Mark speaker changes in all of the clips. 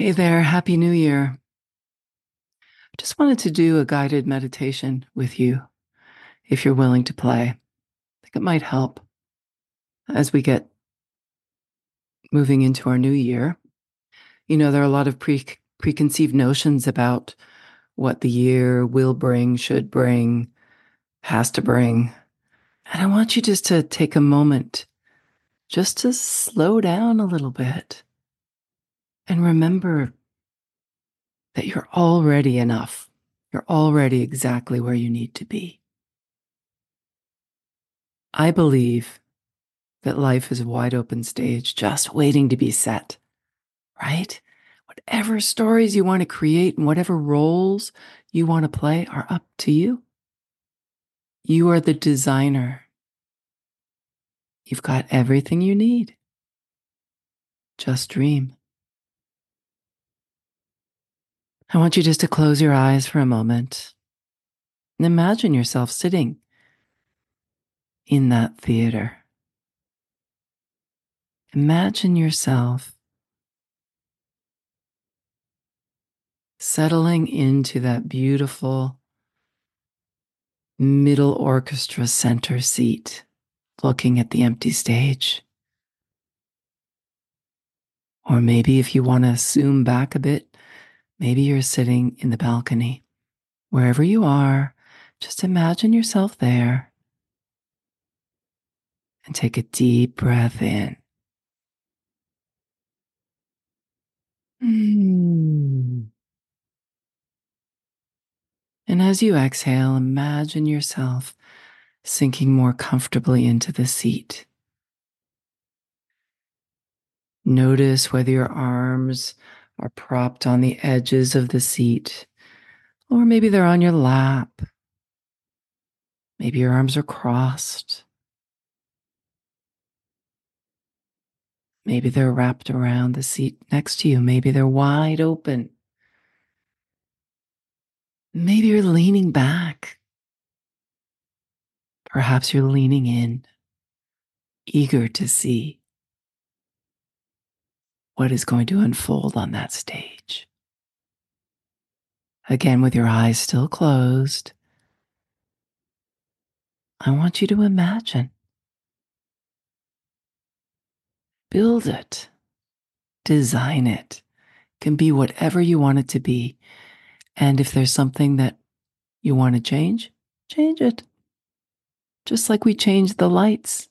Speaker 1: Hey there, Happy New Year. Just wanted to do a guided meditation with you if you're willing to play. I think it might help as we get moving into our new year. You know, there are a lot of pre- preconceived notions about what the year will bring, should bring, has to bring. And I want you just to take a moment just to slow down a little bit and remember that you're already enough. You're already exactly where you need to be. I believe that life is a wide open stage just waiting to be set, right? Whatever stories you want to create and whatever roles you want to play are up to you. You are the designer. You've got everything you need. Just dream. I want you just to close your eyes for a moment and imagine yourself sitting in that theater. Imagine yourself settling into that beautiful middle orchestra center seat, looking at the empty stage. Or maybe if you want to zoom back a bit, Maybe you're sitting in the balcony. Wherever you are, just imagine yourself there and take a deep breath in. Mm. And as you exhale, imagine yourself sinking more comfortably into the seat. Notice whether your arms are propped on the edges of the seat, or maybe they're on your lap. Maybe your arms are crossed. Maybe they're wrapped around the seat next to you. Maybe they're wide open. Maybe you're leaning back. Perhaps you're leaning in, eager to see what is going to unfold on that stage. Again, with your eyes still closed, I want you to imagine. Build it, design it, it can be whatever you want it to be. And if there's something that you want to change, change it. Just like we change the lights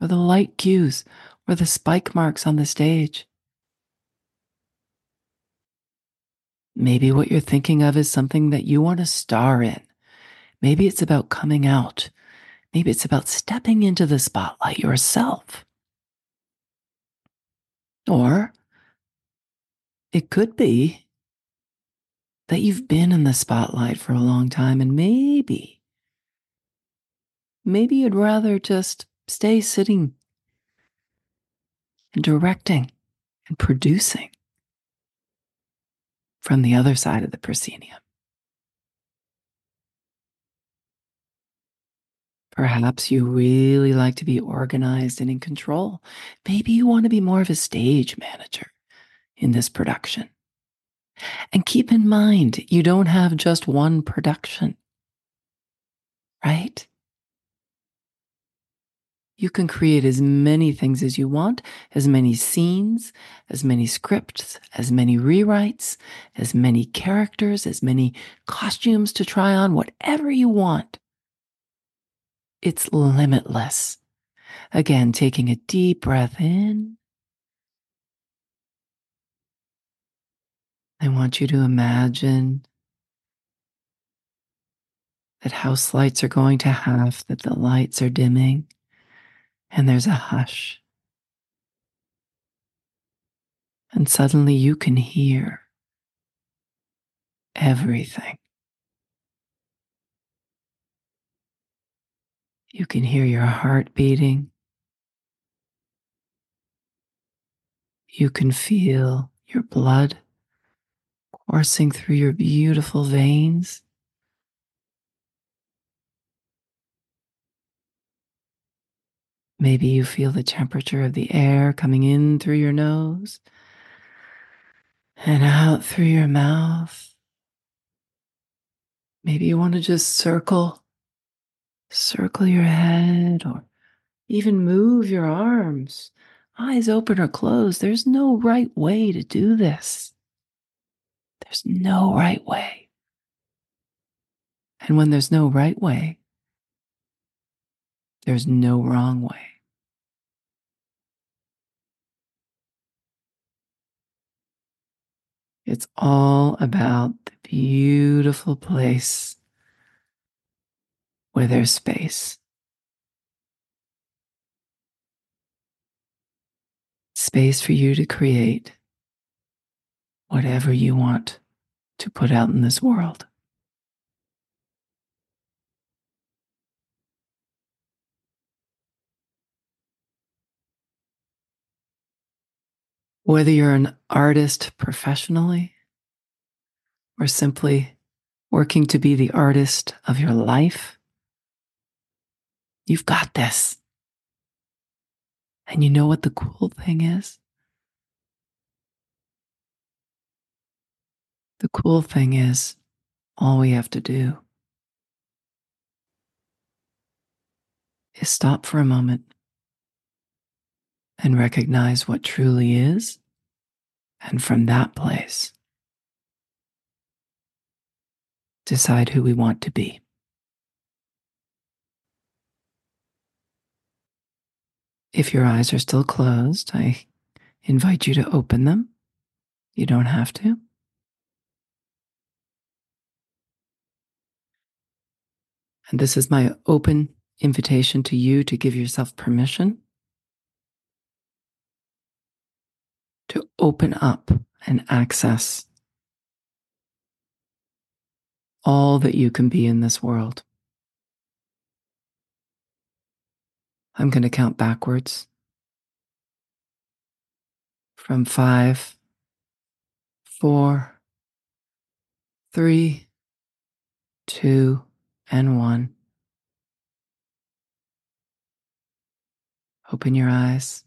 Speaker 1: or the light cues or the spike marks on the stage. Maybe what you're thinking of is something that you want to star in. Maybe it's about coming out. Maybe it's about stepping into the spotlight yourself. Or it could be that you've been in the spotlight for a long time and maybe, maybe you'd rather just stay sitting and directing and producing from the other side of the proscenium. Perhaps you really like to be organized and in control. Maybe you want to be more of a stage manager in this production. And keep in mind, you don't have just one production, right? You can create as many things as you want, as many scenes, as many scripts, as many rewrites, as many characters, as many costumes to try on, whatever you want. It's limitless. Again, taking a deep breath in. I want you to imagine that house lights are going to half, that the lights are dimming and there's a hush. And suddenly you can hear everything. You can hear your heart beating. You can feel your blood coursing through your beautiful veins. Maybe you feel the temperature of the air coming in through your nose and out through your mouth. Maybe you want to just circle, circle your head or even move your arms, eyes open or closed. There's no right way to do this. There's no right way. And when there's no right way, there's no wrong way. It's all about the beautiful place where there's space. Space for you to create whatever you want to put out in this world. Whether you're an artist professionally or simply working to be the artist of your life, you've got this. And you know what the cool thing is? The cool thing is, all we have to do is stop for a moment and recognize what truly is. And from that place, decide who we want to be. If your eyes are still closed, I invite you to open them. You don't have to. And this is my open invitation to you to give yourself permission to open up and access all that you can be in this world. I'm going to count backwards from five, four, three, two, and one. Open your eyes.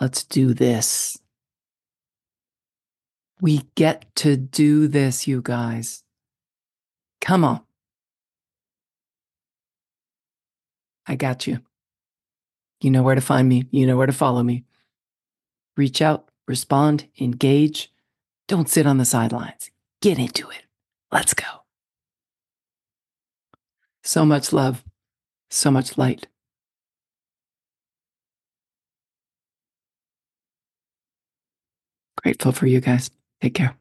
Speaker 1: Let's do this. We get to do this, you guys. Come on. I got you. You know where to find me. You know where to follow me. Reach out, respond, engage. Don't sit on the sidelines. Get into it. Let's go. So much love, so much light. Grateful for you guys. Take care.